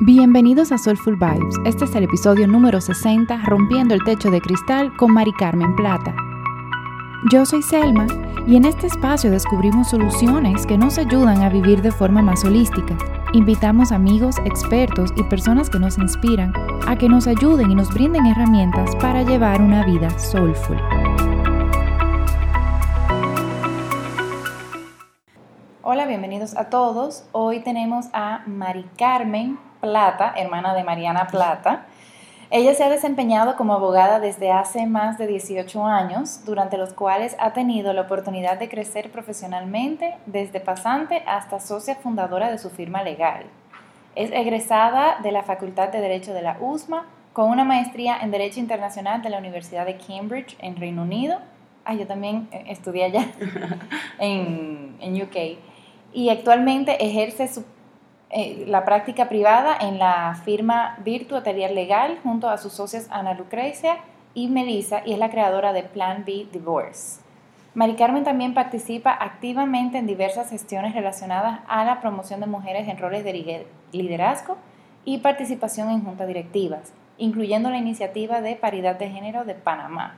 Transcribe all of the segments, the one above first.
Bienvenidos a Soulful Vibes. Este es el episodio número 60, Rompiendo el Techo de Cristal con Mari Carmen Plata. Yo soy Selma y en este espacio descubrimos soluciones que nos ayudan a vivir de forma más holística. Invitamos amigos, expertos y personas que nos inspiran a que nos ayuden y nos brinden herramientas para llevar una vida soulful. Hola, bienvenidos a todos. Hoy tenemos a Mari Carmen Plata, hermana de Mariana Plata. Ella se ha desempeñado como abogada desde hace más de 18 años, durante los cuales ha tenido la oportunidad de crecer profesionalmente desde pasante hasta socia fundadora de su firma legal. Es egresada de la Facultad de Derecho de la USMA con una maestría en Derecho Internacional de la Universidad de Cambridge en Reino Unido. Ah, yo también eh, estudié allá en, en UK. Y actualmente ejerce su eh, la práctica privada en la firma Virtu Atelier Legal junto a sus socias Ana Lucrecia y Melissa y es la creadora de Plan B Divorce. Mari Carmen también participa activamente en diversas gestiones relacionadas a la promoción de mujeres en roles de liderazgo y participación en juntas directivas, incluyendo la iniciativa de paridad de género de Panamá.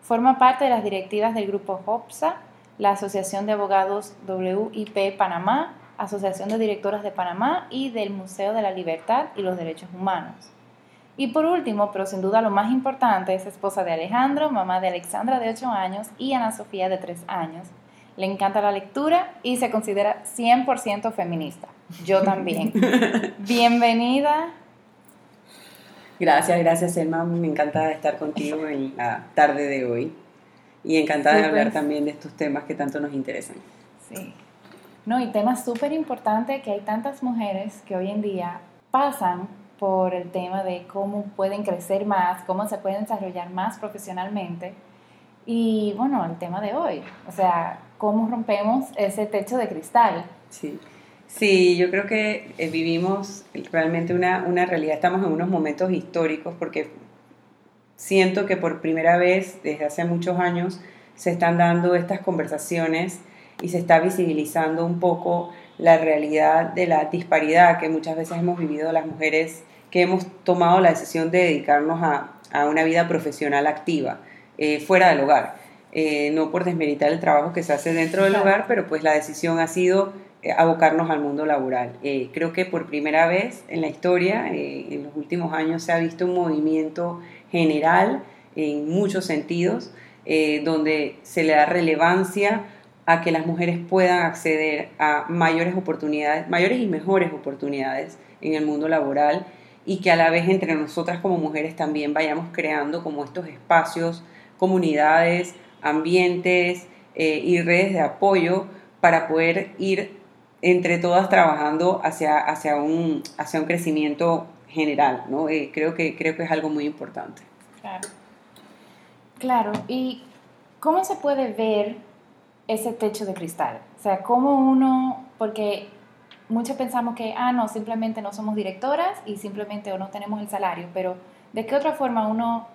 Forma parte de las directivas del grupo HOPSA, la Asociación de Abogados WIP Panamá, Asociación de Directoras de Panamá y del Museo de la Libertad y los Derechos Humanos. Y por último, pero sin duda lo más importante, es esposa de Alejandro, mamá de Alexandra de 8 años y Ana Sofía de 3 años. Le encanta la lectura y se considera 100% feminista. Yo también. Bienvenida. Gracias, gracias Emma. Me encanta estar contigo en la tarde de hoy y encantada de hablar también de estos temas que tanto nos interesan. Sí. No, y tema súper importante que hay tantas mujeres que hoy en día pasan por el tema de cómo pueden crecer más, cómo se pueden desarrollar más profesionalmente. Y bueno, el tema de hoy, o sea, cómo rompemos ese techo de cristal. Sí, sí yo creo que eh, vivimos realmente una, una realidad, estamos en unos momentos históricos porque siento que por primera vez desde hace muchos años se están dando estas conversaciones y se está visibilizando un poco la realidad de la disparidad que muchas veces hemos vivido las mujeres que hemos tomado la decisión de dedicarnos a, una vida profesional activa, eh, fuera del hogar. Eh, no por desmeritar el trabajo que se hace dentro del hogar, pero pues la decisión ha sido eh, abocarnos al mundo laboral. creo que por primera vez en la historia, en los últimos años, se ha visto un movimiento general en muchos sentidos, donde se le da relevancia a que las mujeres puedan acceder a mayores oportunidades, mayores y mejores oportunidades en el mundo laboral y que a la vez entre nosotras como mujeres también vayamos creando como estos espacios, comunidades, ambientes eh, y redes de apoyo para poder ir entre todas trabajando hacia, hacia, un, hacia un crecimiento general. ¿no? Eh, creo, que, creo que es algo muy importante. Claro. Claro, ¿y cómo se puede ver ese techo de cristal. O sea, cómo uno, porque muchos pensamos que, ah, no, simplemente no somos directoras y simplemente o no tenemos el salario, pero ¿de qué otra forma uno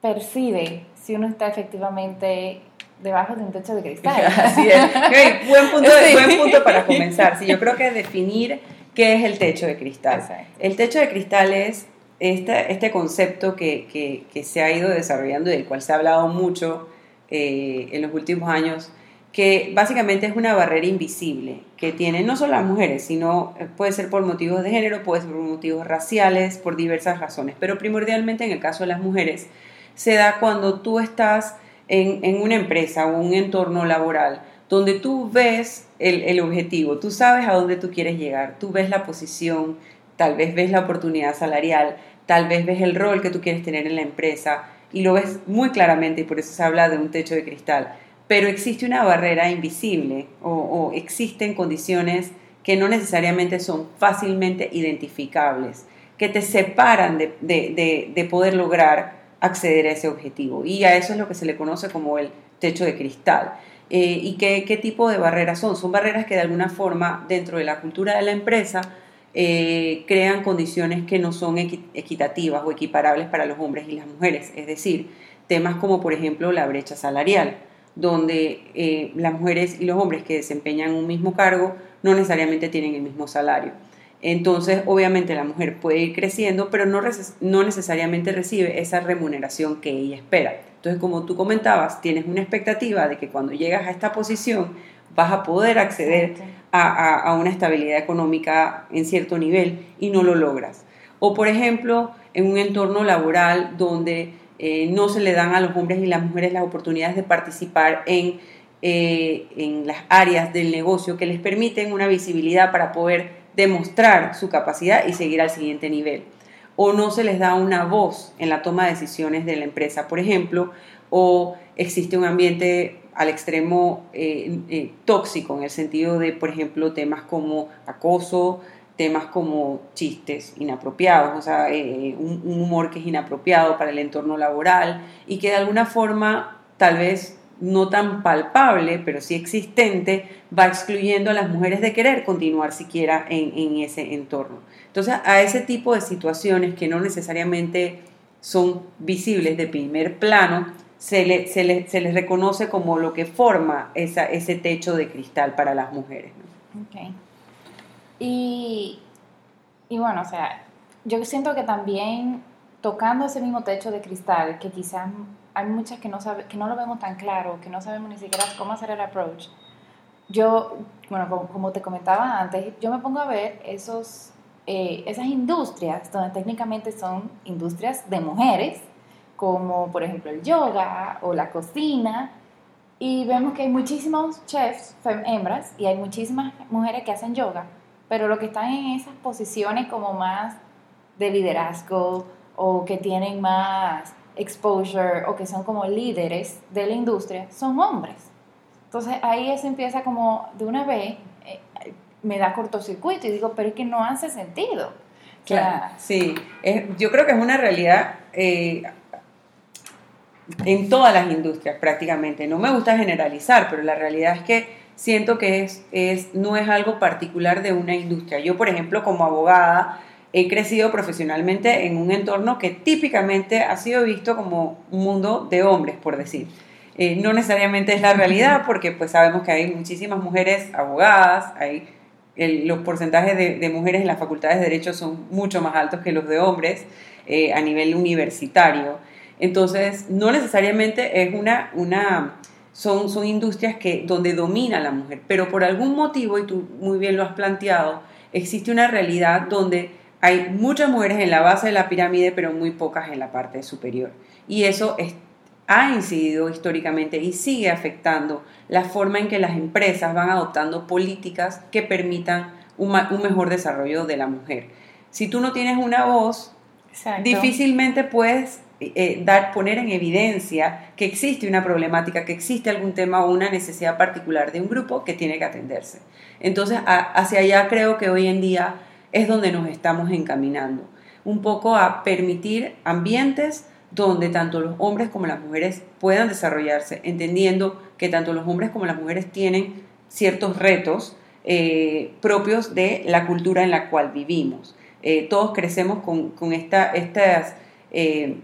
percibe si uno está efectivamente debajo de un techo de cristal? Así es. buen, punto, buen punto para comenzar. Sí, yo creo que definir qué es el techo de cristal. El techo de cristal es este, este concepto que, que, que se ha ido desarrollando y del cual se ha hablado mucho eh, en los últimos años, que básicamente es una barrera invisible que tienen no solo las mujeres, sino eh, puede ser por motivos de género, puede ser por motivos raciales, por diversas razones, pero primordialmente en el caso de las mujeres se da cuando tú estás en, una empresa o un entorno laboral donde tú ves el, el, objetivo, tú sabes a dónde tú quieres llegar, tú ves la posición, tal vez ves la oportunidad salarial, tal vez ves el rol que tú quieres tener en la empresa, y lo ves muy claramente y por eso se habla de un techo de cristal. Pero existe una barrera invisible o, existen condiciones que no necesariamente son fácilmente identificables, que te separan de, poder lograr acceder a ese objetivo. Y a eso es lo que se le conoce como el techo de cristal. Eh, ¿Y qué, qué tipo de barreras son? Son barreras que de alguna forma dentro de la cultura de la empresa eh, crean condiciones que no son equitativas o equiparables para los hombres y las mujeres. Es decir, temas como por ejemplo la brecha salarial, donde eh, las mujeres y los hombres que desempeñan un mismo cargo no necesariamente tienen el mismo salario. Entonces, obviamente la mujer puede ir creciendo, pero no, no necesariamente recibe esa remuneración que ella espera. Entonces, como tú comentabas, tienes una expectativa de que cuando llegas a esta posición vas a poder acceder a, una estabilidad económica en cierto nivel y no lo logras. O, por ejemplo, en un entorno laboral donde eh, no se le dan a los hombres y las mujeres las oportunidades de participar en, eh, en las áreas del negocio que les permiten una visibilidad para poder demostrar su capacidad y seguir al siguiente nivel. O no se les da una voz en la toma de decisiones de la empresa, por ejemplo, o existe un ambiente al extremo eh, eh, tóxico en el sentido de, por ejemplo, temas como acoso, temas como chistes inapropiados, o sea, eh, un, humor que es inapropiado para el entorno laboral y que de alguna forma tal vez no tan palpable, pero sí existente, va excluyendo a las mujeres de querer continuar siquiera en, ese entorno. Entonces, a ese tipo de situaciones que no necesariamente son visibles de primer plano, se, le, se, les reconoce como lo que forma esa, ese techo de cristal para las mujeres. Y, y bueno, o sea, yo siento que también tocando ese mismo techo de cristal, que quizás hay muchas que no, sabe, que no lo vemos tan claro, que no sabemos ni siquiera cómo hacer el approach. Yo, bueno, como, te comentaba antes, yo me pongo a ver esos, eh, esas industrias, donde técnicamente son industrias de mujeres, como por ejemplo el yoga o la cocina, y vemos que hay muchísimos chefs, hembras, y hay muchísimas mujeres que hacen yoga, pero lo que están en esas posiciones como más de liderazgo o que tienen más exposure o que son como líderes de la industria son hombres. Entonces ahí eso empieza como de una vez, eh, me da cortocircuito y digo, pero es que no hace sentido. Claro, sí, yo creo que es una realidad eh, en todas las industrias prácticamente. No me gusta generalizar, pero la realidad es que siento que es, es, no es algo particular de una industria. Yo, por ejemplo, como abogada, he crecido profesionalmente en un entorno que típicamente ha sido visto como un mundo de hombres, por decir. Eh, no necesariamente es la realidad porque pues sabemos que hay muchísimas mujeres abogadas, hay los porcentajes de, mujeres en las facultades de derecho son mucho más altos que los de hombres eh, a nivel universitario. Entonces, no necesariamente es una, una son, son industrias que, donde domina la mujer, pero por algún motivo, y tú muy bien lo has planteado, existe una realidad donde hay muchas mujeres en la base de la pirámide, pero muy pocas en la parte superior. Y eso ha incidido históricamente y sigue afectando la forma en que las empresas van adoptando políticas que permitan un, mejor desarrollo de la mujer. Si tú no tienes una voz, difícilmente puedes eh, dar, poner en evidencia que existe una problemática, que existe algún tema o una necesidad particular de un grupo que tiene que atenderse. Entonces, hacia allá creo que hoy en día es donde nos estamos encaminando. Un poco a permitir ambientes donde tanto los hombres como las mujeres puedan desarrollarse, entendiendo que tanto los hombres como las mujeres tienen ciertos retos eh, propios de la cultura en la cual vivimos. Eh, todos crecemos con, esta, estas, eh,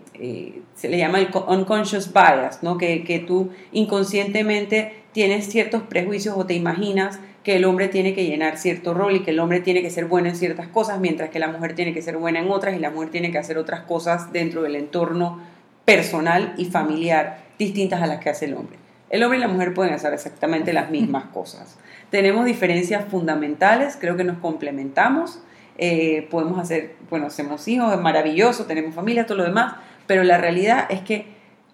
se le llama el unconscious bias, ¿no? que, que tú inconscientemente tienes ciertos prejuicios o te imaginas que el hombre tiene que llenar cierto rol y que el hombre tiene que ser bueno en ciertas cosas, mientras que la mujer tiene que ser buena en otras y la mujer tiene que hacer otras cosas dentro del entorno personal y familiar distintas a las que hace el hombre. El hombre y la mujer pueden hacer exactamente las mismas cosas. Tenemos diferencias fundamentales, creo que nos complementamos, eh, podemos hacer, bueno, hacemos hijos, es maravilloso, tenemos familia, todo lo demás, pero la realidad es que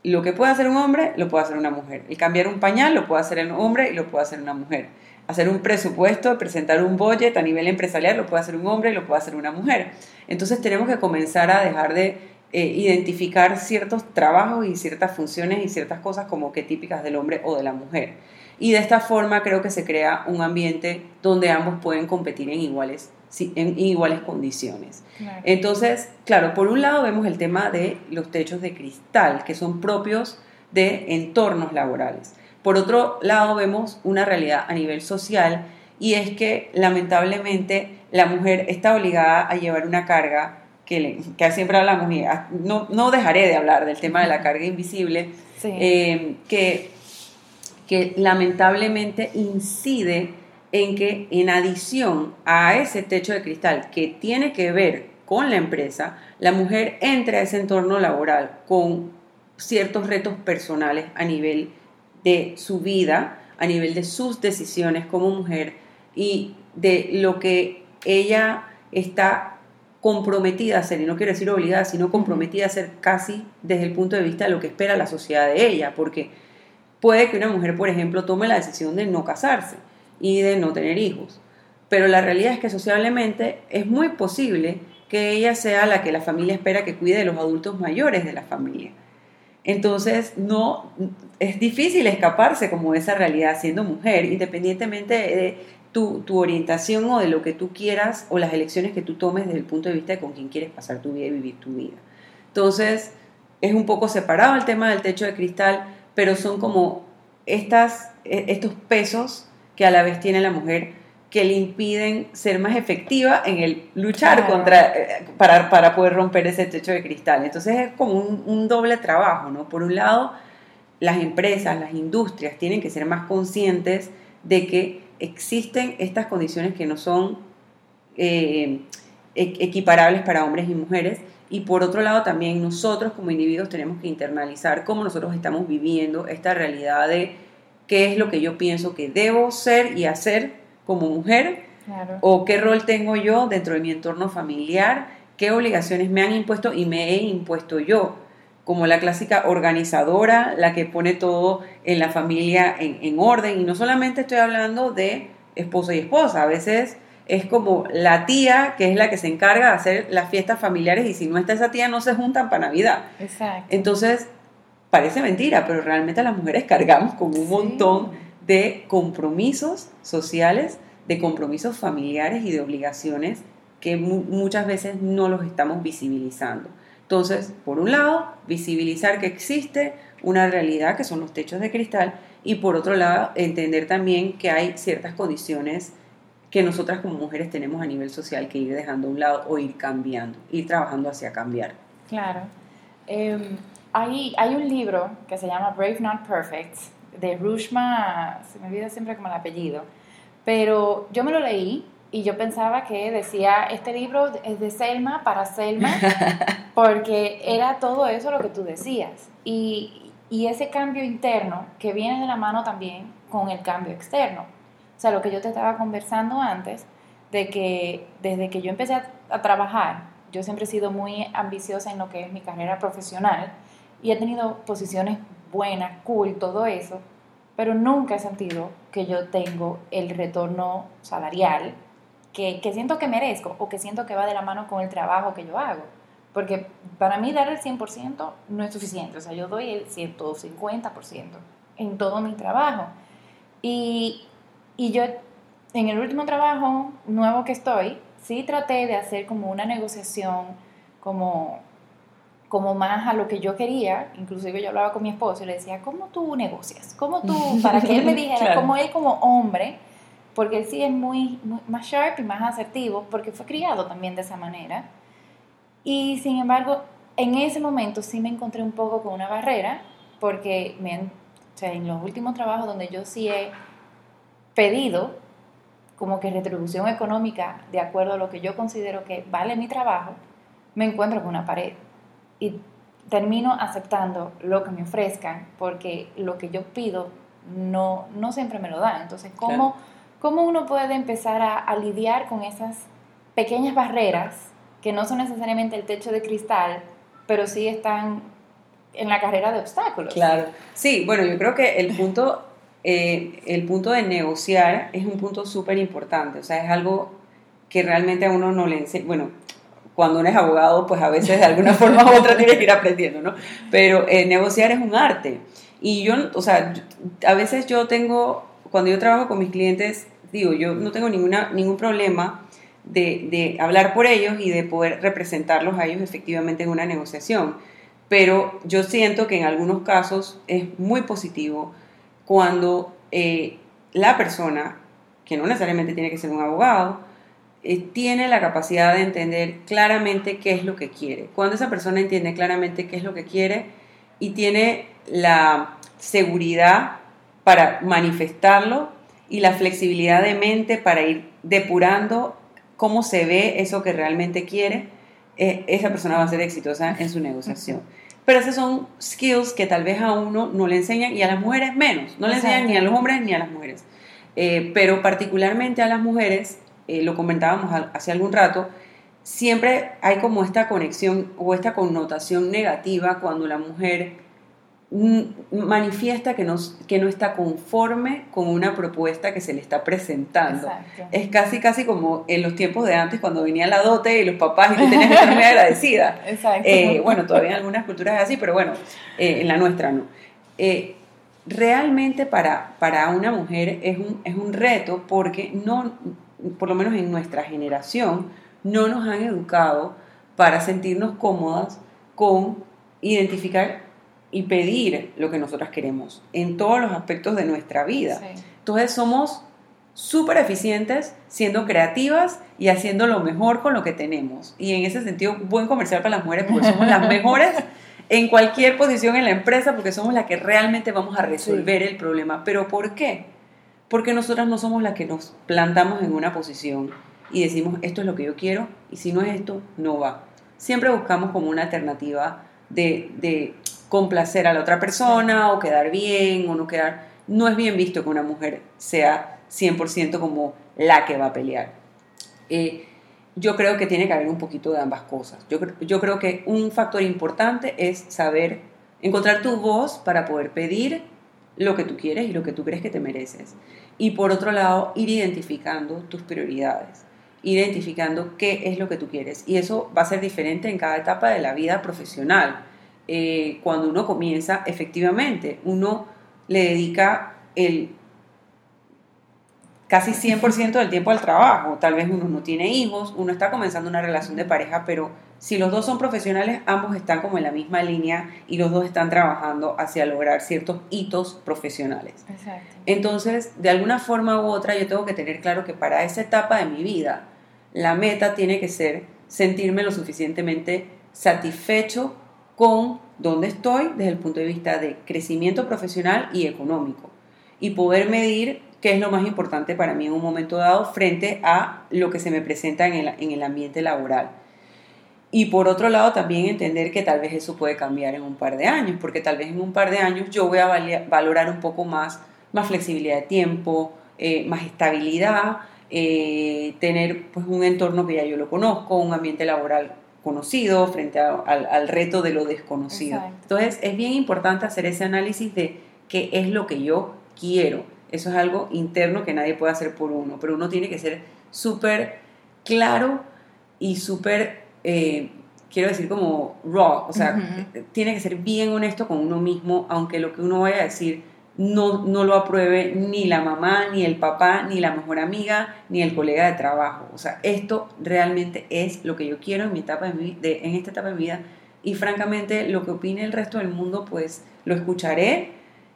lo que puede hacer un hombre, lo puede hacer una mujer. El cambiar un pañal lo puede hacer un hombre y lo puede hacer una mujer hacer un presupuesto, presentar un budget a nivel empresarial, lo puede hacer un hombre y lo puede hacer una mujer. Entonces tenemos que comenzar a dejar de eh, identificar ciertos trabajos y ciertas funciones y ciertas cosas como que típicas del hombre o de la mujer. Y de esta forma creo que se crea un ambiente donde ambos pueden competir en iguales, en iguales condiciones. Entonces, claro, por un lado vemos el tema de los techos de cristal, que son propios de entornos laborales. Por otro lado, vemos una realidad a nivel social y es que lamentablemente la mujer está obligada a llevar una carga que, que siempre hablamos, y no, no dejaré de hablar del tema de la carga invisible, eh, que, que lamentablemente incide en que en adición a ese techo de cristal que tiene que ver con la empresa, la mujer entra a ese entorno laboral con ciertos retos personales a nivel de su vida, a nivel de sus decisiones como mujer y de lo que ella está comprometida a hacer, y no quiero decir obligada, sino comprometida a hacer casi desde el punto de vista de lo que espera la sociedad de ella, porque puede que una mujer, por ejemplo, tome la decisión de no casarse y de no tener hijos, pero la realidad es que socialmente es muy posible que ella sea la que la familia espera que cuide de los adultos mayores de la familia. Entonces, no, es difícil escaparse como esa realidad siendo mujer, independientemente de tu, orientación o de lo que tú quieras o las elecciones que tú tomes desde el punto de vista de con quién quieres pasar tu vida y vivir tu vida. Entonces, es un poco separado el tema del techo de cristal, pero son como estas, e, estos pesos que a la vez tiene la mujer que le impiden ser más efectiva en el luchar contra, eh, para, para, poder romper ese techo de cristal. Entonces es como un, doble trabajo, ¿no? Por un lado, las empresas, las industrias tienen que ser más conscientes de que existen estas condiciones que no son eh, equiparables para hombres y mujeres. Y por otro lado, también nosotros como individuos tenemos que internalizar cómo nosotros estamos viviendo esta realidad de qué es lo que yo pienso que debo ser y hacer como mujer o qué rol tengo yo dentro de mi entorno familiar, qué obligaciones me han impuesto y me he impuesto yo, como la clásica organizadora, la que pone todo en la familia en, orden. Y no solamente estoy hablando de esposo y esposa, a veces es como la tía que es la que se encarga de hacer las fiestas familiares y si no está esa tía no se juntan para Navidad. Exacto. Entonces, parece mentira, pero realmente las mujeres cargamos con un montón de compromisos sociales, de compromisos familiares y de obligaciones que muchas veces no los estamos visibilizando. Entonces, por un lado, visibilizar que existe una realidad que son los techos de cristal y por otro lado, entender también que hay ciertas condiciones que nosotras como mujeres tenemos a nivel social que ir dejando a un lado o ir cambiando, ir trabajando hacia cambiar. Claro. Em, hay, hay un libro que se llama Brave Not Perfect, de Rushma, se me olvida siempre como el apellido, pero yo me lo leí y yo pensaba que decía, este libro es de Selma para Selma, porque era todo eso lo que tú decías. Y, y ese cambio interno que viene de la mano también con el cambio externo. O sea, lo que yo te estaba conversando antes, de que desde que yo empecé a, a trabajar, yo siempre he sido muy ambiciosa en lo que es mi carrera profesional y he tenido posiciones buena, cool, todo eso, pero nunca he sentido que yo tengo el retorno salarial que, siento que merezco o que siento que va de la mano con el trabajo que yo hago. Porque para mí dar el 100% no es suficiente, o sea, yo doy el 150% en todo mi trabajo. Y, y yo, en el último trabajo nuevo que estoy, sí traté de hacer como una negociación como como más a lo que yo quería, inclusive yo hablaba con mi esposo y le decía, ¿cómo tú negocias? ¿Cómo tú, para que él me dijera, como él como hombre, porque él sí es muy, más sharp y más asertivo, porque fue criado también de esa manera. Y sin embargo, en ese momento sí me encontré un poco con una barrera, porque me, o sea, en los últimos trabajos donde yo sí he pedido como que retribución económica de acuerdo a lo que yo considero que vale mi trabajo, me encuentro con una pared y termino aceptando lo que me ofrezcan porque lo que yo pido no, no siempre me lo dan. Entonces, ¿cómo, ¿cómo uno puede empezar a, lidiar con esas pequeñas barreras que no son necesariamente el techo de cristal, pero sí están en la carrera de obstáculos? Claro. Sí, bueno, yo creo que el punto, eh, el punto de negociar es un punto súper importante. O sea, es algo que realmente a uno no le enseña. Bueno, cuando uno es abogado, pues a veces de alguna forma u otra tienes que ir aprendiendo, ¿no? Pero eh, negociar es un arte. Y yo, o sea, a veces yo tengo, cuando yo trabajo con mis clientes, digo, yo no tengo ninguna, ningún problema de, de hablar por ellos y de poder representarlos a ellos efectivamente en una negociación. Pero yo siento que en algunos casos es muy positivo cuando eh, la persona, que no necesariamente tiene que ser un abogado, eh, tiene la capacidad de entender claramente qué es lo que quiere. Cuando esa persona entiende claramente qué es lo que quiere y tiene la seguridad para manifestarlo y la flexibilidad de mente para ir depurando cómo se ve eso que realmente quiere, eh, esa persona va a ser exitosa en su negociación. Pero esos son skills que tal vez a uno no le enseñan y a las mujeres menos. No le enseñan ni a los hombres ni a las mujeres. Eh, pero particularmente a las mujeres, eh, lo comentábamos hace algún rato, siempre hay como esta conexión o esta connotación negativa cuando la mujer manifiesta que no, que no está conforme con una propuesta que se le está presentando. Es casi, casi como en los tiempos de antes cuando venía la dote y los papás y tú tenías que estar muy agradecida. Eh, bueno, todavía en algunas culturas es así, pero bueno, eh, en la nuestra no. Eh, realmente para, para una mujer es un, es un reto porque no, por lo menos en nuestra generación, no nos han educado para sentirnos cómodas con identificar y pedir lo que nosotras queremos en todos los aspectos de nuestra vida. Entonces somos súper eficientes siendo creativas y haciendo lo mejor con lo que tenemos. Y en ese sentido, buen comercial para las mujeres porque somos las mejores en cualquier posición en la empresa porque somos las que realmente vamos a resolver el problema. ¿Pero por qué? Porque nosotras no somos las que nos plantamos en una posición y decimos, esto es lo que yo quiero y si no es esto, no va. Siempre buscamos como una alternativa de, complacer a la otra persona o quedar bien o no quedar. No es bien visto que una mujer sea 100% como la que va a pelear. Eh, yo creo que tiene que haber un poquito de ambas cosas. Yo, yo creo que un factor importante es saber encontrar tu voz para poder pedir lo que tú quieres y lo que tú crees que te mereces. Y por otro lado, ir identificando tus prioridades, identificando qué es lo que tú quieres. Y eso va a ser diferente en cada etapa de la vida profesional eh, cuando uno comienza, efectivamente, uno le dedica el casi 100% del tiempo al trabajo. Tal vez uno no tiene hijos, uno está comenzando una relación de pareja, pero si los dos son profesionales, ambos están como en la misma línea y los dos están trabajando hacia lograr ciertos hitos profesionales. Entonces, de alguna forma u otra, yo tengo que tener claro que para esa etapa de mi vida, la meta tiene que ser sentirme lo suficientemente satisfecho con dónde estoy desde el punto de vista de crecimiento profesional y económico y poder medir qué es lo más importante para mí en un momento dado frente a lo que se me presenta en el, ambiente laboral. Y por otro lado, también entender que tal vez eso puede cambiar en un par de años, porque tal vez en un par de años yo voy a valorar un poco más, más flexibilidad de tiempo, eh, más estabilidad, eh, tener pues un entorno que ya yo lo conozco, un ambiente laboral conocido frente al, reto de lo desconocido. Entonces es bien importante hacer ese análisis de qué es lo que yo quiero. Eso es algo interno que nadie puede hacer por uno, pero uno tiene que ser súper claro y súper, eh, quiero decir, como raw, o sea, tiene que ser bien honesto con uno mismo, aunque lo que uno vaya a decir no, no lo apruebe ni la mamá, ni el papá, ni la mejor amiga, ni el colega de trabajo. O sea, esto realmente es lo que yo quiero en, mi etapa de, en esta etapa de mi vida. Y francamente, lo que opine el resto del mundo, pues lo escucharé,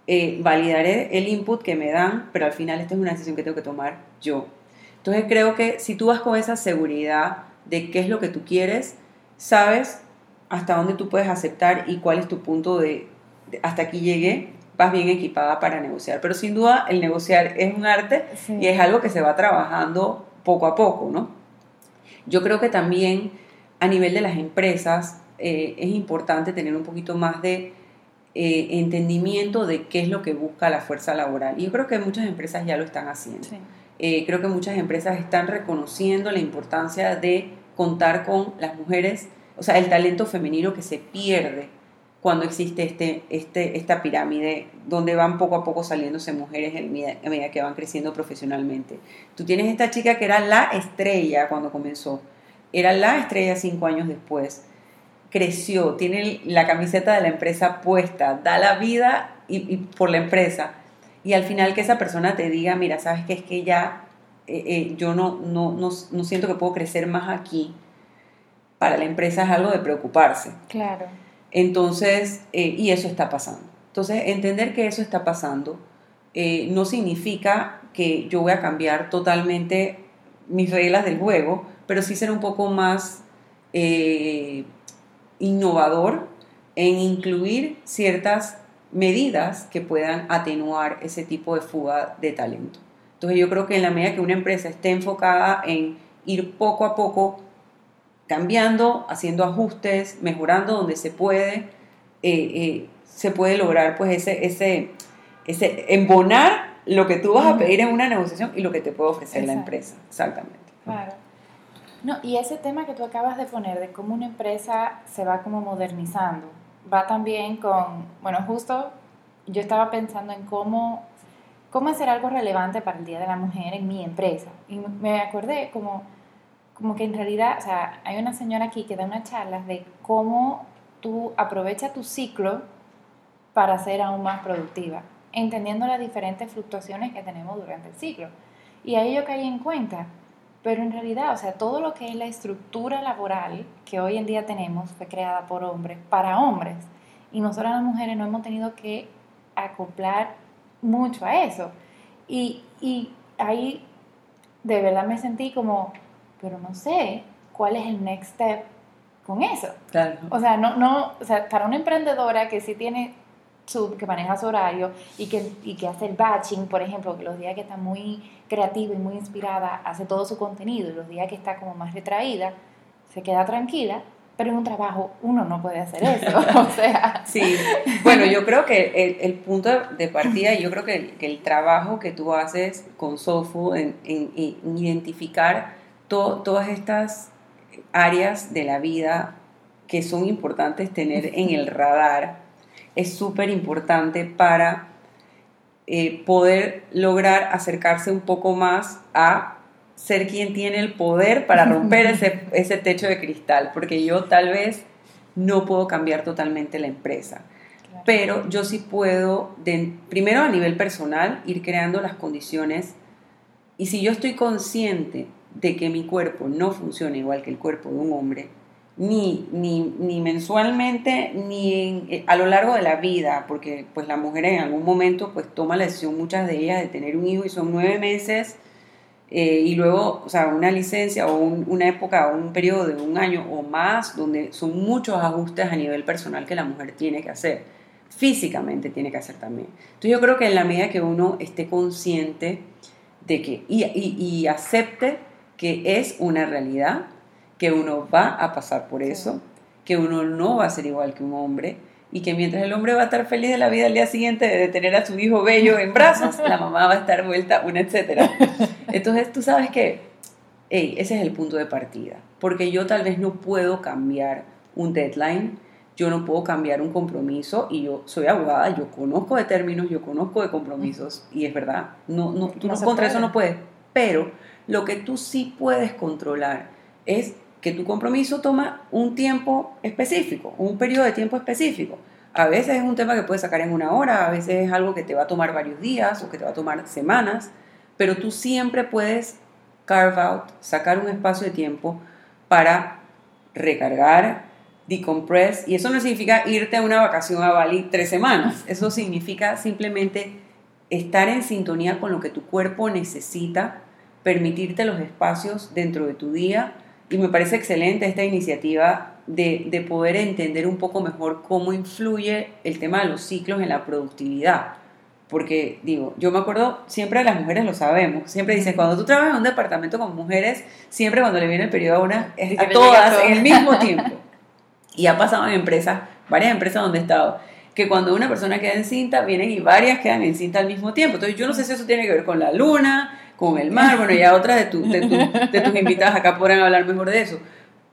eh, validaré el input que me dan, pero al final esta es una decisión que tengo que tomar yo. Entonces creo que si tú vas con esa seguridad de qué es lo que tú quieres, sabes hasta dónde tú puedes aceptar y cuál es tu punto de hasta aquí llegué vas bien equipada para negociar. Pero sin duda el negociar es un arte y es algo que se va trabajando poco a poco, ¿no? Yo creo que también a nivel de las empresas eh, es importante tener un poquito más de eh, entendimiento de qué es lo que busca la fuerza laboral. Y yo creo que muchas empresas ya lo están haciendo. Eh, creo que muchas empresas están reconociendo la importancia de contar con las mujeres, o sea, el talento femenino que se pierde cuando existe este, este, esta pirámide donde van poco a poco saliéndose mujeres a medida que van creciendo profesionalmente. Tú tienes esta chica que era la estrella cuando comenzó, era la estrella cinco años después, creció, tiene la camiseta de la empresa puesta, da la vida y, por la empresa. Y al final que esa persona te diga, mira, sabes que es que ya eh, eh, yo no, no, no, no siento que puedo crecer más aquí, para la empresa es algo de preocuparse. Claro. Entonces, eh, y eso está pasando. Entonces, entender que eso está pasando no significa que yo voy a cambiar totalmente mis reglas del juego, pero sí ser un poco más innovador en incluir ciertas medidas que puedan atenuar ese tipo de fuga de talento. Entonces yo creo que en la medida que una empresa esté enfocada en ir poco a poco cambiando, haciendo ajustes, mejorando donde se puede, eh, eh, se puede lograr pues ese, ese, ese embonar lo que tú vas a pedir en una negociación y lo que te puede ofrecer la empresa. Exactamente. Claro. No, y ese tema que tú acabas de poner de cómo una empresa se va como modernizando, va también con, bueno, justo yo estaba pensando en cómo, cómo hacer algo relevante para el Día de la Mujer en mi empresa. Y me acordé como, como que en realidad, o sea, hay una señora aquí que da una charla de cómo tú aprovechas tu ciclo para ser aún más productiva, entendiendo las diferentes fluctuaciones que tenemos durante el ciclo. Y ahí yo caí en cuenta, pero en realidad, o sea, todo lo que es la estructura laboral que hoy en día tenemos fue creada por hombres, para hombres. Y nosotras las mujeres no hemos tenido que acoplar mucho a eso. Y, y ahí de verdad me sentí como, pero no sé cuál es el next step con eso. O sea, no, no, o sea, para una emprendedora que sí tiene su, que maneja su horario y que, y que hace el batching, por ejemplo, que los días que está muy creativa y muy inspirada, hace todo su contenido y los días que está como más retraída, se queda tranquila, pero en un trabajo uno no puede hacer eso. o sea. Sí, bueno, yo creo que el, punto de partida, yo creo que el, trabajo que tú haces con Sofu en identificar todas estas áreas de la vida que son importantes tener en el radar es súper importante para eh, poder lograr acercarse un poco más a ser quien tiene el poder para romper ese, ese techo de cristal, porque yo tal vez no puedo cambiar totalmente la empresa, pero yo sí puedo, primero a nivel personal, ir creando las condiciones. Y si yo estoy consciente de que mi cuerpo no funciona igual que el cuerpo de un hombre, ni, ni, ni mensualmente, ni eh, a lo largo de la vida, porque pues la mujer en algún momento pues toma la decisión, muchas de ellas, de tener un hijo y son nueve meses eh, y luego, o sea, una licencia o una época o un periodo de un año o más, donde son muchos ajustes a nivel personal que la mujer tiene que hacer, físicamente tiene que hacer también. Entonces yo creo que en la medida que uno esté consciente de que, y, y acepte que es una realidad, que uno va a pasar por eso, que uno no va a ser igual que un hombre y que mientras el hombre va a estar feliz de la vida al día siguiente de tener a su hijo bello en brazos, la mamá va a estar vuelta, una etcétera. Entonces tú sabes que ese es el punto de partida, porque yo tal vez no puedo cambiar un deadline, yo no puedo cambiar un compromiso y yo soy abogada, yo conozco de términos, yo conozco de compromisos y es verdad, no, no, tú no, contra eso no puedes, pero lo que tú sí puedes controlar es que tu compromiso toma un tiempo específico, un periodo de tiempo específico. A veces es un tema que puedes sacar en una hora, a veces es algo que te va a tomar varios días o que te va a tomar semanas, pero tú siempre puedes carve out, sacar un espacio de tiempo para recargar, decompress, y eso no significa irte a una vacación a Bali tres semanas, eso significa simplemente estar en sintonía con lo que tu cuerpo necesita permitirte los espacios dentro de tu día y me parece excelente esta iniciativa de, de, poder entender un poco mejor cómo influye el tema de los ciclos en la productividad. Porque digo, yo me acuerdo, siempre las mujeres lo sabemos, siempre dicen, cuando tú trabajas en un departamento con mujeres, siempre cuando le viene el periodo a una, es a todas en el mismo tiempo. Y ha pasado en empresas, varias empresas donde he estado, que cuando una persona queda encinta, vienen y varias quedan encinta al mismo tiempo. Entonces yo no sé si eso tiene que ver con la luna, con el mar, bueno, ya otras de, tu, de, de tus invitadas acá podrán hablar mejor de eso,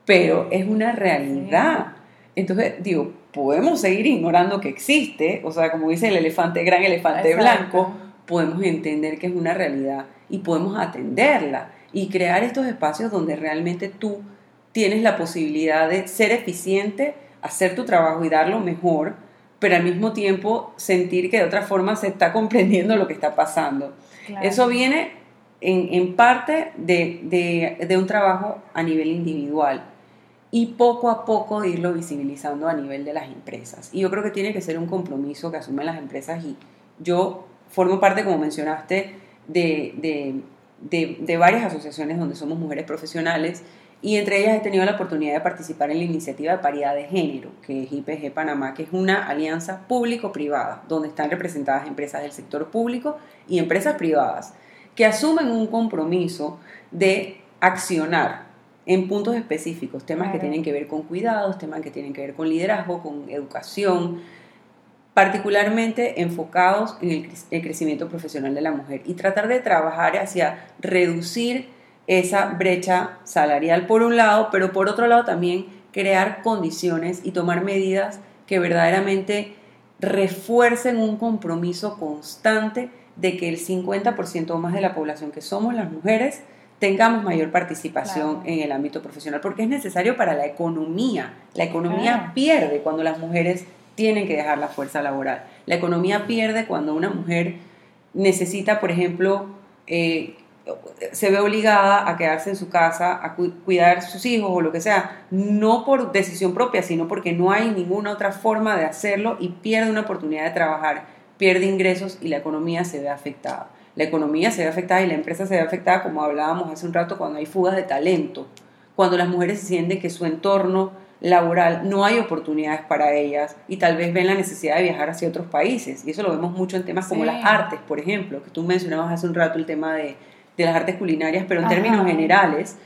pero es una realidad. Entonces, digo, podemos seguir ignorando que existe, o sea, como dice el elefante, gran elefante blanco, podemos entender que es una realidad y podemos atenderla y crear estos espacios donde realmente tú tienes la posibilidad de ser eficiente, hacer tu trabajo y darlo mejor, pero al mismo tiempo sentir que de otra forma se está comprendiendo lo que está pasando. Eso viene en, parte de, un trabajo a nivel individual y poco a poco irlo visibilizando a nivel de las empresas. Y yo creo que tiene que ser un compromiso que asumen las empresas y yo formo parte, como mencionaste, de, de, varias asociaciones donde somos mujeres profesionales y entre ellas he tenido la oportunidad de participar en la iniciativa de paridad de género, que es IPG Panamá, que es una alianza público-privada, donde están representadas empresas del sector público y empresas privadas que asumen un compromiso de accionar en puntos específicos, temas que tienen que ver con cuidados, temas que tienen que ver con liderazgo, con educación, particularmente enfocados en el, crecimiento profesional de la mujer y tratar de trabajar hacia reducir esa brecha salarial por un lado, pero por otro lado también crear condiciones y tomar medidas que verdaderamente refuercen un compromiso constante de que el 50% o más de la población que somos las mujeres tengamos mayor participación en el ámbito profesional, porque es necesario para la economía. La economía pierde cuando las mujeres tienen que dejar la fuerza laboral. La economía pierde cuando una mujer necesita, por ejemplo, eh, se ve obligada a quedarse en su casa, a cuidar sus hijos o lo que sea, no por decisión propia, sino porque no hay ninguna otra forma de hacerlo y pierde una oportunidad de trabajar, pierde ingresos y la economía se ve afectada. La economía se ve afectada y la empresa se ve afectada, como hablábamos hace un rato, cuando hay fugas de talento, cuando las mujeres sienten que su entorno laboral no hay oportunidades para ellas y tal vez ven la necesidad de viajar hacia otros países. Y eso lo vemos mucho en temas como las artes, por ejemplo, que tú mencionabas hace un rato el tema de de las artes culinarias, pero en términos generales,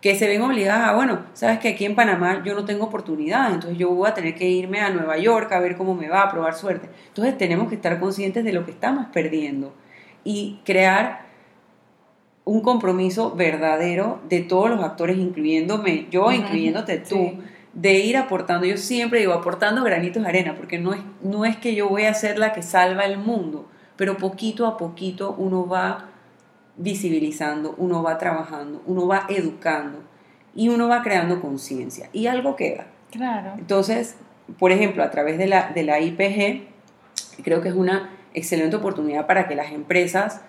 que se ven obligadas a, bueno, sabes que aquí en Panamá yo no tengo oportunidad, entonces yo voy a tener que irme a Nueva York a ver cómo me va, a probar suerte. Entonces tenemos que estar conscientes de lo que estamos perdiendo y crear un compromiso verdadero de todos los actores, incluyéndome yo, incluyéndote tú, de ir aportando. Yo siempre digo, aportando granitos de arena, porque no es, no es que yo voy a ser la que salva el mundo, pero poquito a poquito uno va visibilizando, uno va trabajando, uno va educando y uno va creando conciencia y algo queda. Claro. Entonces, por ejemplo, a través de la, de la IPG, creo que es una excelente oportunidad para que las empresas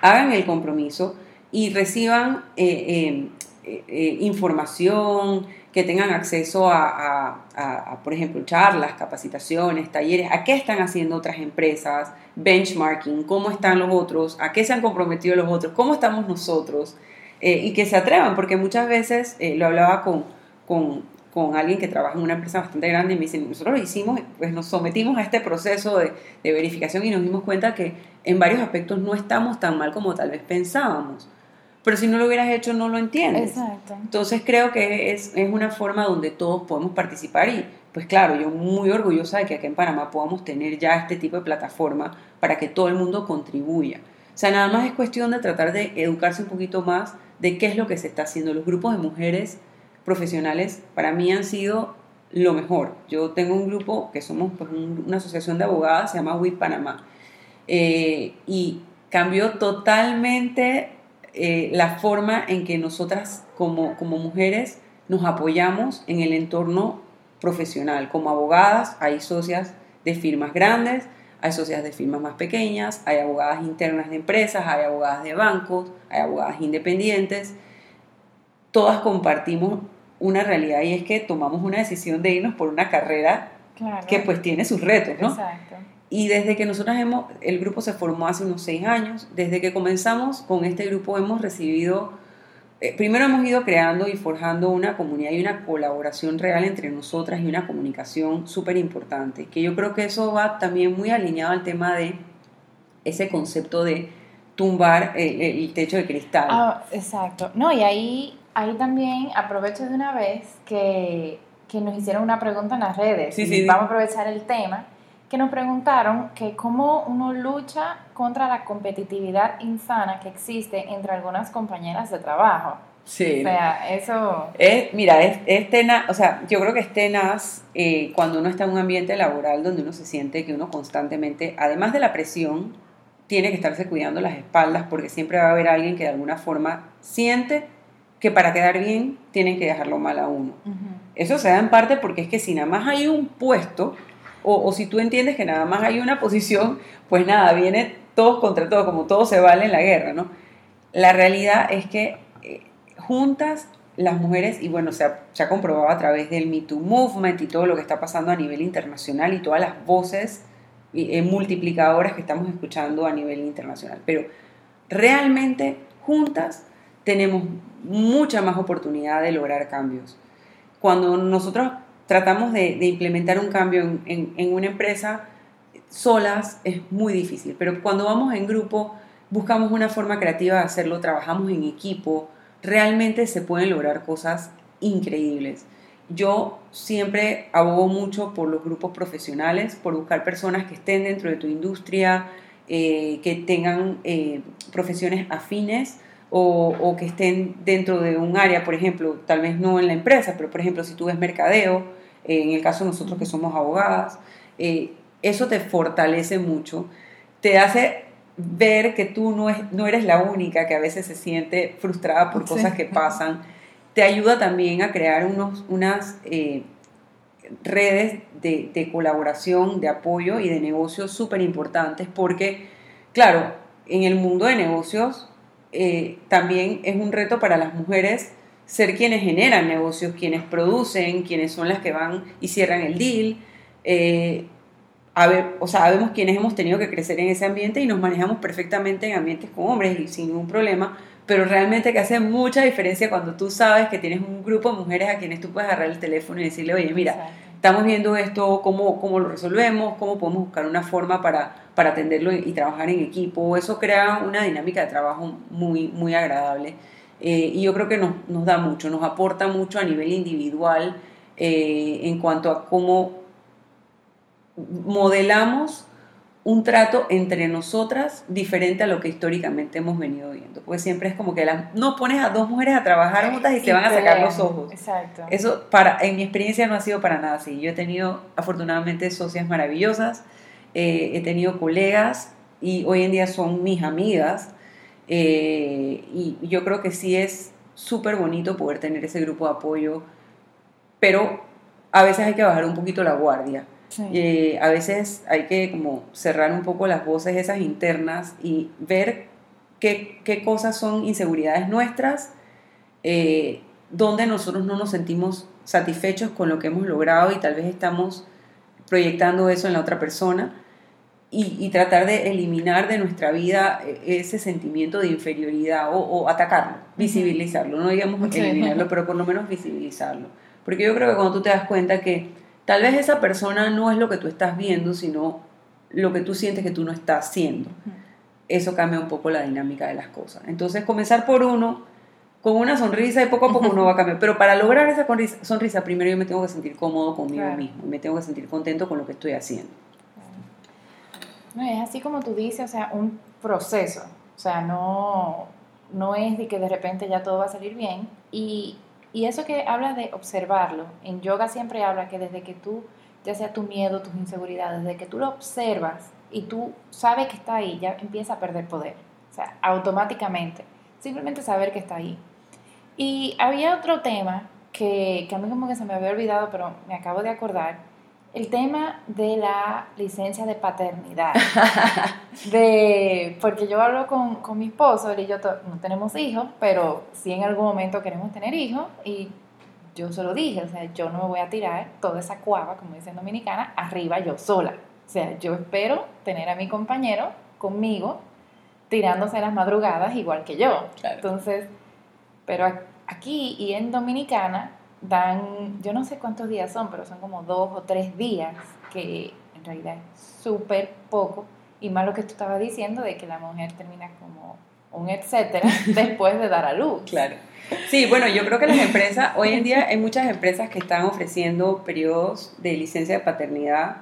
hagan el compromiso y reciban eh, eh, eh, información, que tengan acceso a, por ejemplo, charlas, capacitaciones, talleres, a qué están haciendo otras empresas, benchmarking, cómo están los otros, a qué se han comprometido los otros, cómo estamos nosotros, eh, y que se atrevan, porque muchas veces, eh, lo hablaba con, con, alguien que trabaja en una empresa bastante grande y me dice, nosotros lo hicimos, pues nos sometimos a este proceso de, de verificación y nos dimos cuenta que en varios aspectos no estamos tan mal como tal vez pensábamos pero si no lo hubieras hecho no lo entiendes. Exacto. Entonces creo que es, es, una forma donde todos podemos participar y pues claro, yo muy orgullosa de que aquí en Panamá podamos tener ya este tipo de plataforma para que todo el mundo contribuya. O sea, nada más es cuestión de tratar de educarse un poquito más de qué es lo que se está haciendo. Los grupos de mujeres profesionales para mí han sido lo mejor. Yo tengo un grupo que somos pues, una asociación de abogadas, se llama WIP Panamá, eh, y cambió totalmente eh, la forma en que nosotras como, como mujeres nos apoyamos en el entorno profesional. Como abogadas hay socias de firmas grandes, hay socias de firmas más pequeñas, hay abogadas internas de empresas, hay abogadas de bancos, hay abogadas independientes. Todas compartimos una realidad y es que tomamos una decisión de irnos por una carrera que pues tiene sus retos, ¿no? Exacto. Y desde que nosotros hemos, el grupo se formó hace unos seis años, desde que comenzamos con este grupo hemos recibido, eh, primero hemos ido creando y forjando una comunidad y una colaboración real entre nosotras y una comunicación súper importante, que yo creo que eso va también muy alineado al tema de ese concepto de tumbar el, techo de cristal. Ah, exacto. No, y ahí, ahí también aprovecho de una vez que, que nos hicieron una pregunta en las redes. Sí, sí, vamos a aprovechar el tema que nos preguntaron que cómo uno lucha contra la competitividad insana que existe entre algunas compañeras de trabajo. Sí. O sea, eso... Es, mira, es, tenaz, o sea, yo creo que es tenaz eh, cuando uno está en un ambiente laboral donde uno se siente que uno constantemente, además de la presión, tiene que estarse cuidando las espaldas porque siempre va a haber alguien que de alguna forma siente que para quedar bien tienen que dejarlo mal a uno. Eso se da en parte porque es que si nada más hay un puesto, o, si tú entiendes que nada más hay una posición, pues nada, viene todos contra todos, como todo se vale en la guerra, ¿no? La realidad es que eh, juntas las mujeres, y bueno, se ha, comprobado a través del Me Too Movement y todo lo que está pasando a nivel internacional y todas las voces eh, multiplicadoras que estamos escuchando a nivel internacional. Pero realmente juntas tenemos mucha más oportunidad de lograr cambios. Cuando nosotros tratamos de, implementar un cambio en, una empresa, solas es muy difícil, pero cuando vamos en grupo, buscamos una forma creativa de hacerlo, trabajamos en equipo, realmente se pueden lograr cosas increíbles. Yo siempre abogo mucho por los grupos profesionales, por buscar personas que estén dentro de tu industria, eh, que tengan eh, profesiones afines o, que estén dentro de un área, por ejemplo, tal vez no en la empresa, pero por ejemplo si tú ves mercadeo, eh, en el caso de nosotros que somos abogadas, eso te fortalece mucho, te hace ver que tú no, es, no eres la única que a veces se siente frustrada por cosas que pasan, te ayuda también a crear unos, unas redes de, colaboración, de apoyo y de negocios súper importantes porque, claro, en el mundo de negocios eh, también es un reto para las mujeres ser quienes generan negocios, quienes producen, quienes son las que van y cierran el deal. Eh, a ver, o sea, sabemos quienes hemos tenido que crecer en ese ambiente y nos manejamos perfectamente en ambientes con hombres y sin ningún problema, pero realmente que hace mucha diferencia cuando tú sabes que tienes un grupo de mujeres a quienes tú puedes agarrar el teléfono y decirle, oye, mira, estamos viendo esto, cómo, cómo lo resolvemos, cómo podemos buscar una forma para, para atenderlo y trabajar en equipo. Eso crea una dinámica de trabajo muy, muy agradable. Eh, y yo creo que nos, nos, da mucho, nos aporta mucho a nivel individual eh, en cuanto a cómo modelamos un trato entre nosotras diferente a lo que históricamente hemos venido viendo. Porque siempre es como que no pones a dos mujeres a trabajar juntas y, se van a sacar los ojos. Exacto. Eso, para, en mi experiencia, no ha sido para nada así. Yo he tenido, afortunadamente, socias maravillosas, eh, he tenido colegas y hoy en día son mis amigas. Eh, y yo creo que sí es súper bonito poder tener ese grupo de apoyo, pero a veces hay que bajar un poquito la guardia. Eh, a veces hay que como cerrar un poco las voces esas internas y ver qué, qué cosas son inseguridades nuestras, eh, donde nosotros no nos sentimos satisfechos con lo que hemos logrado y tal vez estamos proyectando eso en la otra persona y, tratar de eliminar de nuestra vida eh, ese sentimiento de inferioridad o, atacarlo, visibilizarlo, no digamos eliminarlo, pero por lo menos visibilizarlo. Porque yo creo que cuando tú te das cuenta que Tal vez esa persona no es lo que tú estás viendo, sino lo que tú sientes que tú no estás haciendo. Eso cambia un poco la dinámica de las cosas. Entonces, comenzar por uno, con una sonrisa y poco a poco uno va a cambiar. Pero para lograr esa sonrisa, primero yo me tengo que sentir cómodo conmigo mismo, me tengo que sentir contento con lo que estoy haciendo. No, es así como tú dices, o sea, un proceso. O sea, no, no es de que de repente ya todo va a salir bien. Y y eso que habla de observarlo, en yoga siempre habla que desde que tú, ya sea tu miedo, tus inseguridades, desde que tú lo observas y tú sabes que está ahí, ya empieza a perder poder. O sea, automáticamente. Simplemente saber que está ahí. Y había otro tema que, que a mí como que se me había olvidado, pero me acabo de acordar, el tema de la licencia de paternidad. de, porque yo hablo con, con mi esposo, él y yo no tenemos hijos, pero sí en algún momento queremos tener hijos y yo se lo dije, o sea, yo no me voy a tirar toda esa cuava, como dicen dominicana, arriba yo sola. O sea, yo espero tener a mi compañero conmigo tirándose las madrugadas igual que yo. Entonces, pero aquí y en Dominicana dan, yo no sé cuántos días son, pero son como dos o tres días, que en realidad es súper poco, y más lo que tú estabas diciendo de que la mujer termina como un etcétera después de dar a luz. Claro. Sí, bueno, yo creo que las empresas, hoy en día hay muchas empresas que están ofreciendo periodos de licencia de paternidad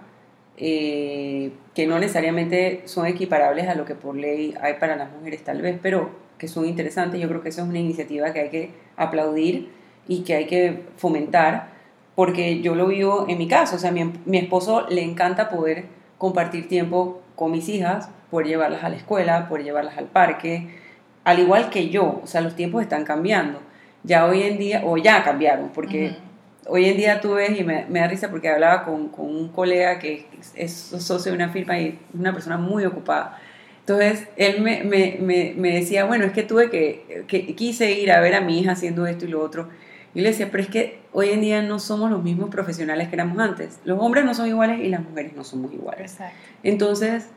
eh, que no necesariamente son equiparables a lo que por ley hay para las mujeres tal vez, pero que son interesantes. Yo creo que eso es una iniciativa que hay que aplaudir y que hay que fomentar, porque yo lo vivo en mi caso, o sea, mi, mi esposo le encanta poder compartir tiempo con mis hijas, poder llevarlas a la escuela, poder llevarlas al parque, al igual que yo, o sea, los tiempos están cambiando. Ya hoy en día, o ya cambiaron, porque hoy en día tú ves, y me, me da risa porque hablaba con, con, un colega que es socio de una firma y una persona muy ocupada. Entonces, él me, me, me, me decía, bueno, es que tuve que, que, quise ir a ver a mi hija haciendo esto y lo otro, y le decía, pero es que hoy en día no somos los mismos profesionales que éramos antes. Los hombres no son iguales y las mujeres no somos iguales. Exacto. Entonces,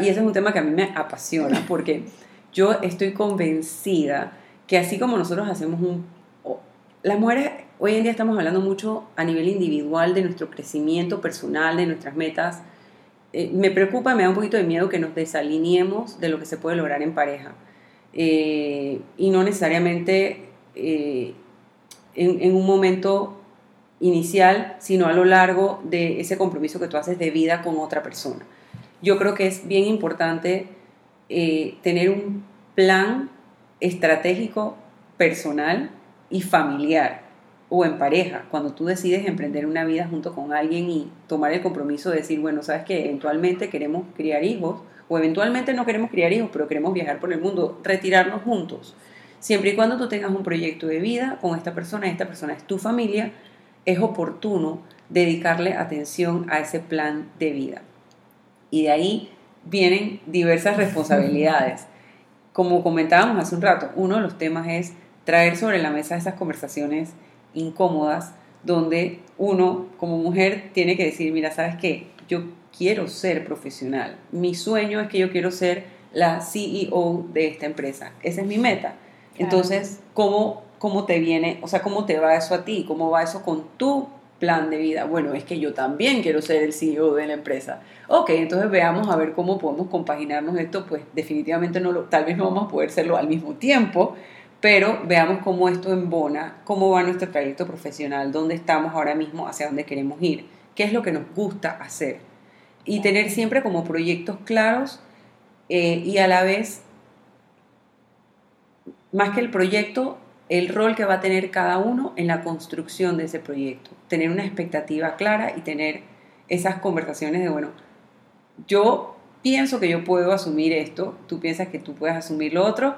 y ese es un tema que a mí me apasiona porque yo estoy convencida que así como nosotros hacemos un... Las mujeres hoy en día estamos hablando mucho a nivel individual de nuestro crecimiento personal, de nuestras metas, eh, me preocupa, me da un poquito de miedo que nos desalineemos de lo que se puede lograr en pareja. Eh, y no necesariamente en, un momento inicial, sino a lo largo de ese compromiso que tú haces de vida con otra persona. Yo creo que es bien importante tener un plan estratégico personal y familiar o en pareja, cuando tú decides emprender una vida junto con alguien y tomar el compromiso de decir, bueno, sabes que eventualmente queremos criar hijos, o eventualmente no queremos criar hijos, pero queremos viajar por el mundo, retirarnos juntos. Siempre y cuando tú tengas un proyecto de vida con esta persona, esta persona es tu familia, es oportuno dedicarle atención a ese plan de vida. Y de ahí vienen diversas responsabilidades. Como comentábamos hace un rato, uno de los temas es traer sobre la mesa esas conversaciones incómodas donde uno como mujer tiene que decir, mira, ¿sabes qué? Yo quiero ser profesional. Mi sueño es que yo quiero ser la CEO de esta empresa. Esa es mi meta. Entonces, ¿cómo, ¿cómo te viene? O sea, ¿cómo te va eso a ti? ¿Cómo va eso con tu plan de vida? Bueno, es que yo también quiero ser el CEO de la empresa. Ok, entonces veamos a ver cómo podemos compaginarnos esto. Pues definitivamente no lo, tal vez no vamos a poder hacerlo al mismo tiempo, pero veamos cómo esto embona, cómo va nuestro trayecto profesional, dónde estamos ahora mismo, hacia dónde queremos ir, qué es lo que nos gusta hacer. Y tener siempre como proyectos claros eh, y a la vez, más que el proyecto, el rol que va a tener cada uno en la construcción de ese proyecto. Tener una expectativa clara y tener esas conversaciones de, bueno, yo pienso que yo puedo asumir esto, tú piensas que tú puedes asumir lo otro,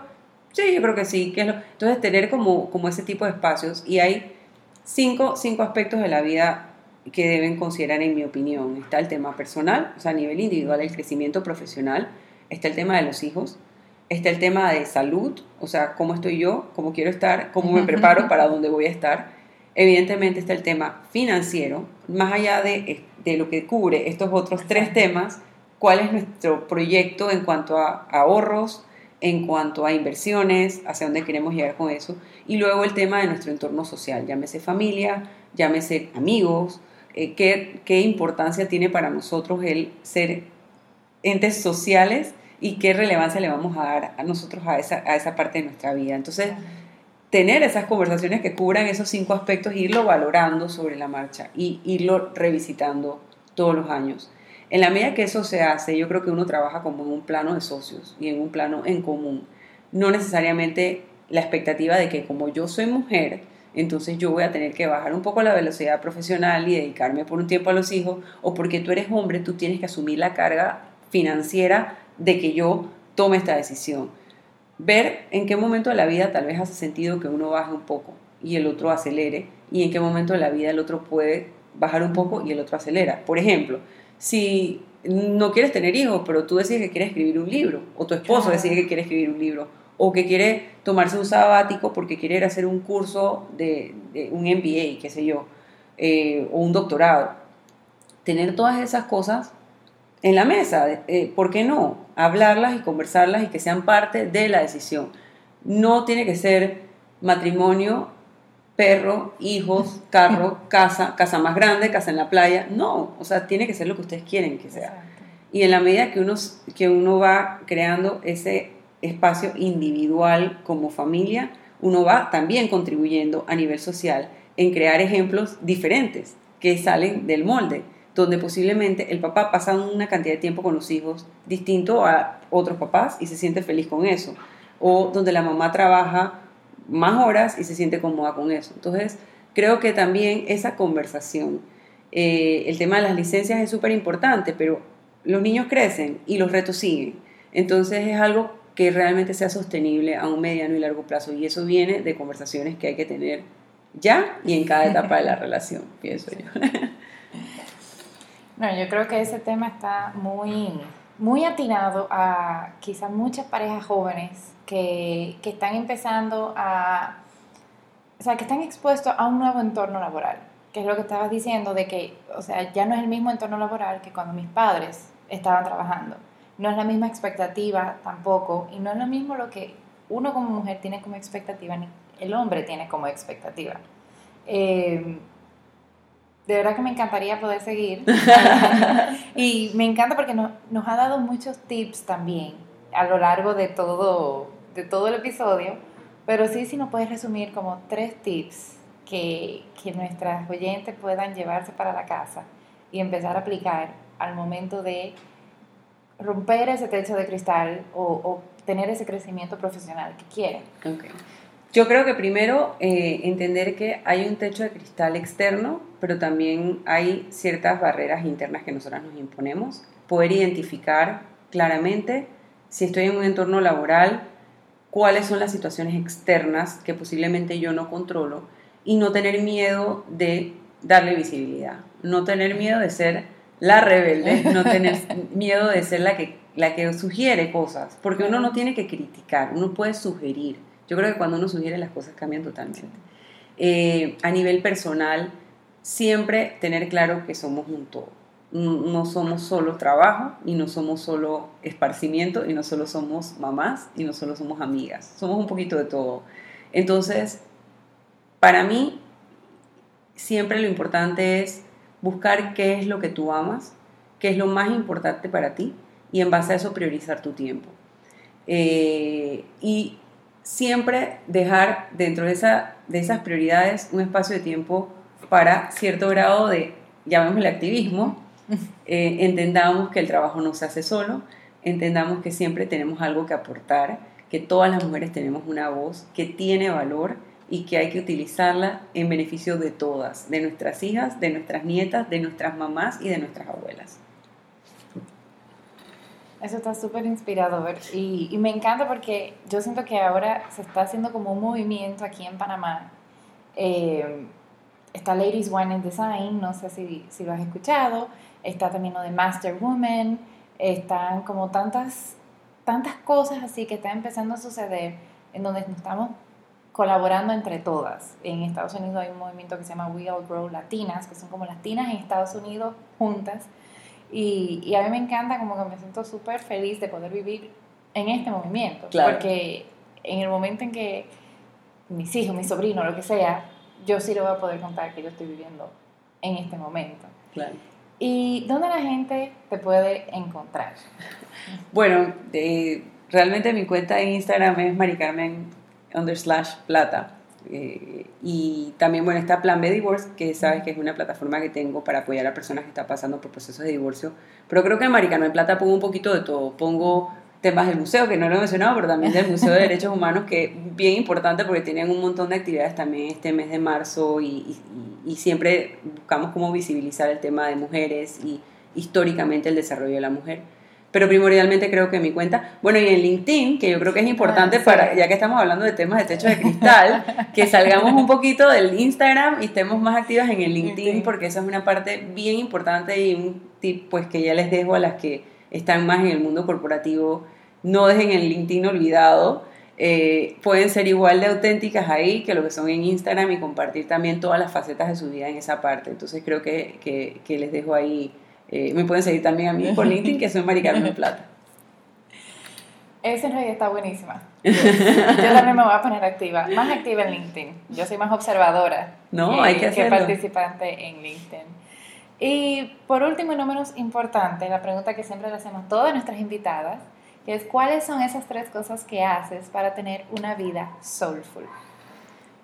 Sí, yo creo que sí. Que entonces, tener como, como ese tipo de espacios. Y hay cinco, cinco aspectos de la vida que deben considerar, en mi opinión. Está el tema personal, o sea, a nivel individual, el crecimiento profesional. Está el tema de los hijos. Está el tema de salud, o sea, cómo estoy yo, cómo quiero estar, cómo me preparo para dónde voy a estar. Evidentemente está el tema financiero, más allá de, de lo que cubre estos otros tres temas, cuál es nuestro proyecto en cuanto a ahorros, en cuanto a inversiones, hacia dónde queremos llegar con eso, y luego el tema de nuestro entorno social, llámese familia, llámese amigos, eh, qué, qué, importancia tiene para nosotros el ser entes sociales y qué relevancia le vamos a dar a nosotros a esa, a esa parte de nuestra vida. Entonces, tener esas conversaciones que cubran esos cinco aspectos, irlo valorando sobre la marcha y irlo revisitando todos los años. En la medida que eso se hace, yo creo que uno trabaja como en un plano de socios y en un plano en común. No necesariamente la expectativa de que como yo soy mujer, entonces yo voy a tener que bajar un poco la velocidad profesional y dedicarme por un tiempo a los hijos, o porque tú eres hombre, tú tienes que asumir la carga financiera de que yo tome esta decisión. Ver en qué momento de la vida tal vez hace sentido que uno baje un poco y el otro acelere, y en qué momento de la vida el otro puede bajar un poco y el otro acelera. Por ejemplo, si no quieres tener hijos, pero tú decides que quieres escribir un libro, o tu esposo decide que quiere escribir un libro, o que quiere tomarse un sabático porque quiere hacer un curso de, un MBA, qué sé yo, eh, o un doctorado. Tener todas esas cosas en la mesa, eh, ¿por qué no? Hablarlas y conversarlas y que sean parte de la decisión. No tiene que ser matrimonio perro, hijos, carro, casa, casa más grande, casa en la playa. No, o sea, tiene que ser lo que ustedes quieren que sea. Y en la medida que uno, que uno va creando ese espacio individual como familia, uno va también contribuyendo a nivel social en crear ejemplos diferentes que salen del molde, donde posiblemente el papá pasa una cantidad de tiempo con los hijos distinto a otros papás y se siente feliz con eso, o donde la mamá trabaja más horas y se siente cómoda con eso. Entonces, creo que también esa conversación, eh, el tema de las licencias es súper importante, pero los niños crecen y los retos siguen. Entonces es algo que realmente sea sostenible a un mediano y largo plazo y eso viene de conversaciones que hay que tener ya y en cada etapa de la relación, pienso yo. No, yo creo que ese tema está muy, muy atinado a quizás muchas parejas jóvenes que, que están empezando a, o sea, que están expuestos a un nuevo entorno laboral, que es lo que estabas diciendo, de que, o sea, ya no es el mismo entorno laboral que cuando mis padres estaban trabajando. No es la misma expectativa tampoco, y no es lo mismo lo que uno como mujer tiene como expectativa, ni el hombre tiene como expectativa. Eh, de verdad que me encantaría poder seguir. y me encanta porque nos, nos ha dado muchos tips también a lo largo de todo, de todo el episodio. Pero sí, si nos puedes resumir como tres tips que, que nuestras oyentes puedan llevarse para la casa y empezar a aplicar al momento de romper ese techo de cristal o, tener ese crecimiento profesional que quieren. Okay. Yo creo que primero eh, entender que hay un techo de cristal externo, pero también hay ciertas barreras internas que nosotras nos imponemos. Poder identificar claramente si estoy en un entorno laboral, cuáles son las situaciones externas que posiblemente yo no controlo y no tener miedo de darle visibilidad, no tener miedo de ser la rebelde, no tener miedo de ser la que, la que sugiere cosas, porque uno no tiene que criticar, uno puede sugerir yo creo que cuando uno sugiere las cosas cambian totalmente. Eh, a nivel personal, siempre tener claro que somos un todo. No somos solo trabajo y no somos solo esparcimiento y no solo somos mamás y no solo somos amigas. Somos un poquito de todo. Entonces, para mí, siempre lo importante es buscar qué es lo que tú amas, qué es lo más importante para ti y en base a eso priorizar tu tiempo. Eh, y siempre dejar dentro de, esa, de esas prioridades un espacio de tiempo para cierto grado de, llamémosle activismo, eh, entendamos que el trabajo no se hace solo, entendamos que siempre tenemos algo que aportar, que todas las mujeres tenemos una voz que tiene valor y que hay que utilizarla en beneficio de todas, de nuestras hijas, de nuestras nietas, de nuestras mamás y de nuestras abuelas. Eso está súper inspirador y, y, me encanta porque yo siento que ahora se está haciendo como un movimiento aquí en Panamá. Eh, está Ladies Wine and Design, no sé si, si, lo has escuchado. Está también lo de Master Woman. Están como tantas, tantas cosas así que están empezando a suceder en donde nos estamos colaborando entre todas. En Estados Unidos hay un movimiento que se llama We All Grow Latinas, que son como latinas en Estados Unidos juntas y, y, a mí me encanta, como que me siento súper feliz de poder vivir en este movimiento. Porque en el momento en que mis hijos, mis sobrinos, lo que sea, yo sí le voy a poder contar que yo estoy viviendo en este momento. Claro. ¿Y dónde la gente te puede encontrar? Bueno, realmente mi cuenta en Instagram es maricarmen slash plata. Eh, y también, bueno, está Plan B Divorce, que sabes que es una plataforma que tengo para apoyar a personas que están pasando por procesos de divorcio. Pero creo que en Maricano en Plata pongo un poquito de todo. Pongo temas del museo, que no lo he mencionado, pero también del Museo de Derechos Humanos, que es bien importante porque tienen un montón de actividades también este mes de marzo y, y siempre buscamos cómo visibilizar el tema de mujeres y históricamente el desarrollo de la mujer pero primordialmente creo que mi cuenta, bueno, y en LinkedIn, que yo creo que es importante ah, para, ya que estamos hablando de temas de techo de cristal, que salgamos un poquito del Instagram y estemos más activas en el LinkedIn, porque esa es una parte bien importante y un tip pues que ya les dejo a las que están más en el mundo corporativo, no dejen el LinkedIn olvidado, eh, pueden ser igual de auténticas ahí que lo que son en Instagram y compartir también todas las facetas de su vida en esa parte, entonces creo que, que, que les dejo ahí eh, me pueden seguir también a mí por LinkedIn, que soy Mari Carmen Plata. Esa realidad está buenísima. Yo, también me voy a poner activa, más activa en LinkedIn. Yo soy más observadora no, que, hay que, que participante en LinkedIn. Y por último y no menos importante, la pregunta que siempre le hacemos a todas nuestras invitadas, que es ¿cuáles son esas tres cosas que haces para tener una vida soulful?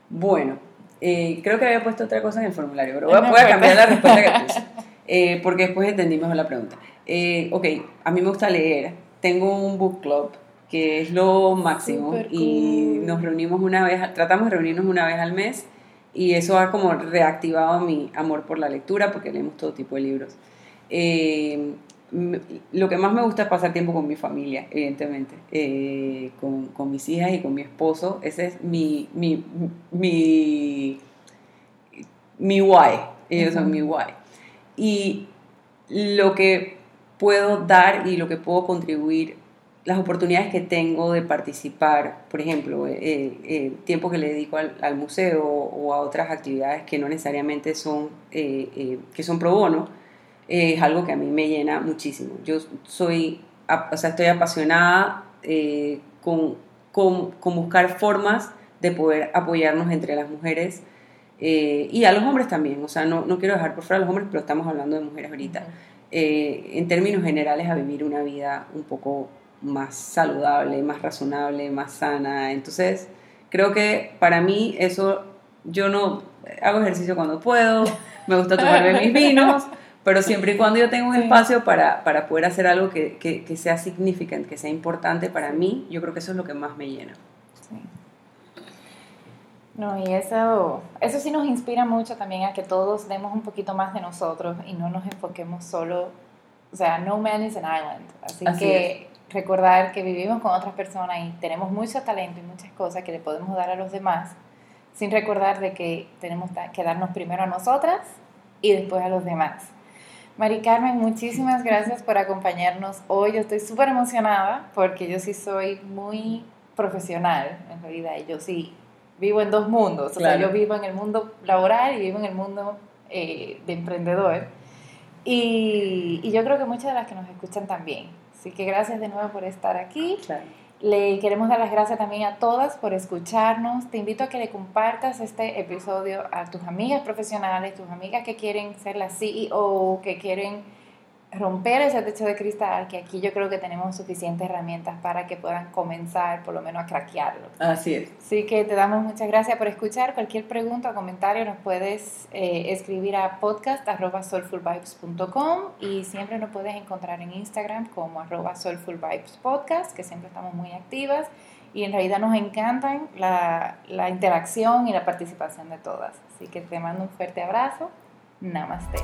Bueno, eh, creo que había puesto otra cosa en el formulario, pero voy a, voy a cambiar la respuesta que puse. Eh, porque después entendí mejor la pregunta. Eh, ok, a mí me gusta leer, tengo un book club que es lo máximo y nos reunimos una vez, tratamos de reunirnos una vez al mes y eso ha como reactivado mi amor por la lectura porque leemos todo tipo de libros. Eh, lo que más me gusta es pasar tiempo con mi familia, evidentemente, eh, con, con, mis hijas y con mi esposo. Ese es mi, mi, mi, mi why. Ellos son mi why y lo que puedo dar y lo que puedo contribuir, las oportunidades que tengo de participar, por ejemplo, el eh, eh, tiempo que le dedico al, museo o a otras actividades que no necesariamente son, eh, que son pro bono, es algo que a mí me llena muchísimo. Yo soy, o sea, estoy apasionada con, con, con buscar formas de poder apoyarnos entre las mujeres Eh, y a los hombres también, o sea, no, no, quiero dejar por fuera a los hombres, pero estamos hablando de mujeres ahorita. Eh, en términos generales, a vivir una vida un poco más saludable, más razonable, más sana. Entonces, creo que para mí eso, yo no hago ejercicio cuando puedo, me gusta tomarme mis vinos, pero siempre y cuando yo tenga un espacio para, para, poder hacer algo que, que, que sea significante, que sea importante para mí, yo creo que eso es lo que más me llena. No, y eso, eso sí nos inspira mucho también a que todos demos un poquito más de nosotros y no nos enfoquemos solo, o sea, no man is an island. Así, que recordar que vivimos con otras personas y tenemos mucho talento y muchas cosas que le podemos dar a los demás, sin recordar de que tenemos que darnos primero a nosotras y después a los demás. Mari Carmen, muchísimas gracias por acompañarnos hoy. Yo estoy súper emocionada porque yo sí soy muy profesional en realidad yo sí vivo en dos mundos. O sea, yo vivo en el mundo laboral y vivo en el mundo eh, de emprendedor. Y, y, yo creo que muchas de las que nos escuchan también. Así que gracias de nuevo por estar aquí. Le queremos dar las gracias también a todas por escucharnos. Te invito a que le compartas este episodio a tus amigas profesionales, tus amigas que quieren ser la CEO, que quieren romper ese techo de cristal, que aquí yo creo que tenemos suficientes herramientas para que puedan comenzar por lo menos a craquearlo. Así es. Así que te damos muchas gracias por escuchar. Cualquier pregunta o comentario nos puedes eh, escribir a podcast.soulfulvibes.com y siempre nos puedes encontrar en Instagram como arroba soulfulvibespodcast, que siempre estamos muy activas y en realidad nos encantan la, la interacción y la participación de todas. Así que te mando un fuerte abrazo. Namaste.